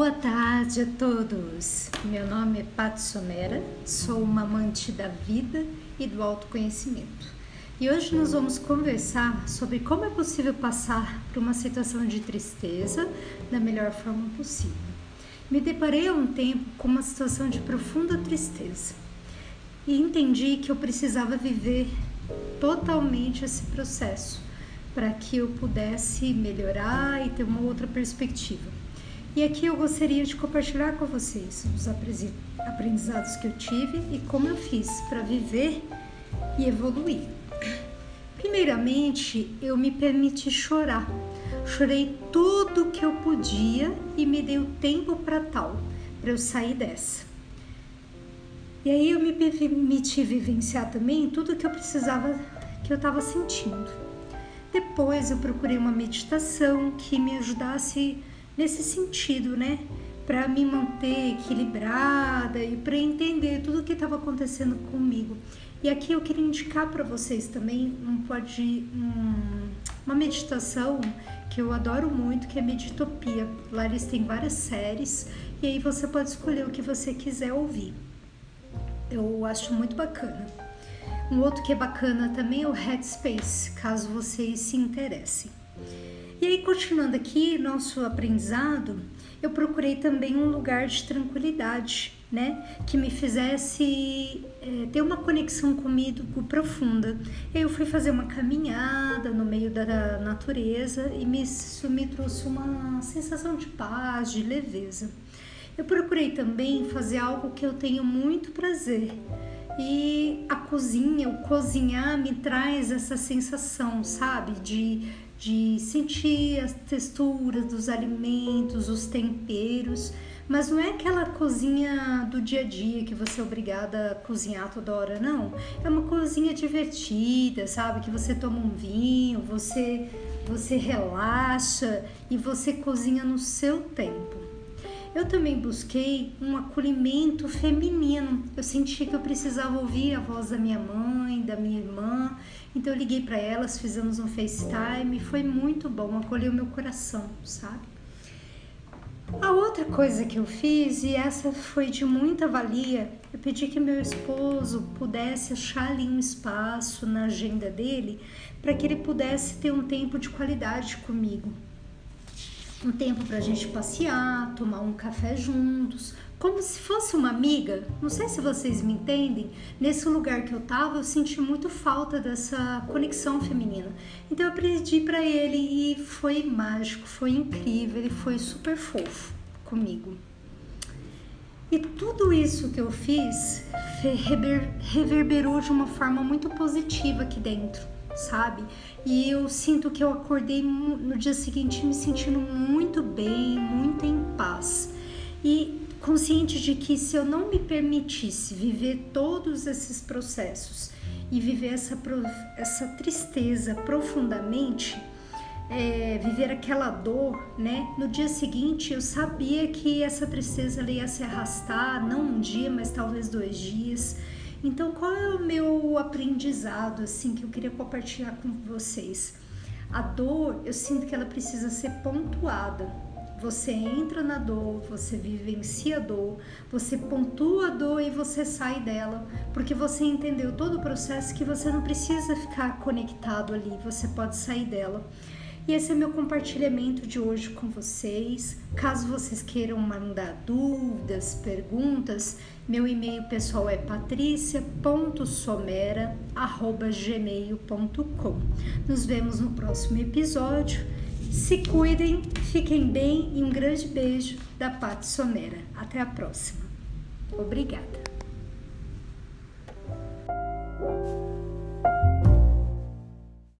Boa tarde a todos. Meu nome é Pat Somera, sou uma amante da vida e do autoconhecimento. E hoje nós vamos conversar sobre como é possível passar por uma situação de tristeza da melhor forma possível. Me deparei há um tempo com uma situação de profunda tristeza e entendi que eu precisava viver totalmente esse processo para que eu pudesse melhorar e ter uma outra perspectiva. E aqui eu gostaria de compartilhar com vocês os aprendizados que eu tive e como eu fiz para viver e evoluir. Primeiramente, eu me permiti chorar. Chorei tudo que eu podia e me dei o tempo para tal, para eu sair dessa. E aí eu me permiti vivenciar também tudo que eu precisava, que eu estava sentindo. Depois eu procurei uma meditação que me ajudasse nesse sentido, né? Para me manter equilibrada e para entender tudo o que estava acontecendo comigo. E aqui eu queria indicar para vocês também um, pode, um, uma meditação que eu adoro muito, que é Meditopia. Lá eles têm várias séries e aí você pode escolher o que você quiser ouvir. Eu acho muito bacana. Um outro que é bacana também é o Headspace, caso vocês se interessem. E aí, continuando aqui nosso aprendizado, eu procurei também um lugar de tranquilidade, né? Que me fizesse é, ter uma conexão comigo profunda. Eu fui fazer uma caminhada no meio da natureza e me, isso me trouxe uma sensação de paz, de leveza. Eu procurei também fazer algo que eu tenho muito prazer. E a cozinha, o cozinhar me traz essa sensação, sabe? De de sentir as texturas dos alimentos, os temperos, mas não é aquela cozinha do dia a dia que você é obrigada a cozinhar toda hora, não. É uma cozinha divertida, sabe? Que você toma um vinho, você você relaxa e você cozinha no seu tempo. Eu também busquei um acolhimento feminino. Eu senti que eu precisava ouvir a voz da minha mãe, da minha irmã. Então eu liguei para elas, fizemos um FaceTime, foi muito bom, acolheu meu coração, sabe? A outra coisa que eu fiz, e essa foi de muita valia, eu pedi que meu esposo pudesse achar ali um espaço na agenda dele para que ele pudesse ter um tempo de qualidade comigo um tempo para a gente passear, tomar um café juntos, como se fosse uma amiga. Não sei se vocês me entendem. Nesse lugar que eu tava, eu senti muito falta dessa conexão feminina. Então eu pedi para ele e foi mágico, foi incrível, ele foi super fofo comigo. E tudo isso que eu fiz reverberou de uma forma muito positiva aqui dentro sabe? E eu sinto que eu acordei no dia seguinte me sentindo muito bem, muito em paz. E consciente de que se eu não me permitisse viver todos esses processos e viver essa, essa tristeza profundamente, é, viver aquela dor, né? No dia seguinte eu sabia que essa tristeza ia se arrastar, não um dia, mas talvez dois dias. Então, qual é o meu aprendizado assim que eu queria compartilhar com vocês? A dor, eu sinto que ela precisa ser pontuada. Você entra na dor, você vivencia a dor, você pontua a dor e você sai dela, porque você entendeu todo o processo que você não precisa ficar conectado ali, você pode sair dela. E esse é meu compartilhamento de hoje com vocês. Caso vocês queiram mandar dúvidas, perguntas, meu e-mail pessoal é patricia.somera@gmail.com. Nos vemos no próximo episódio. Se cuidem, fiquem bem e um grande beijo da Pat Somera. Até a próxima. Obrigada.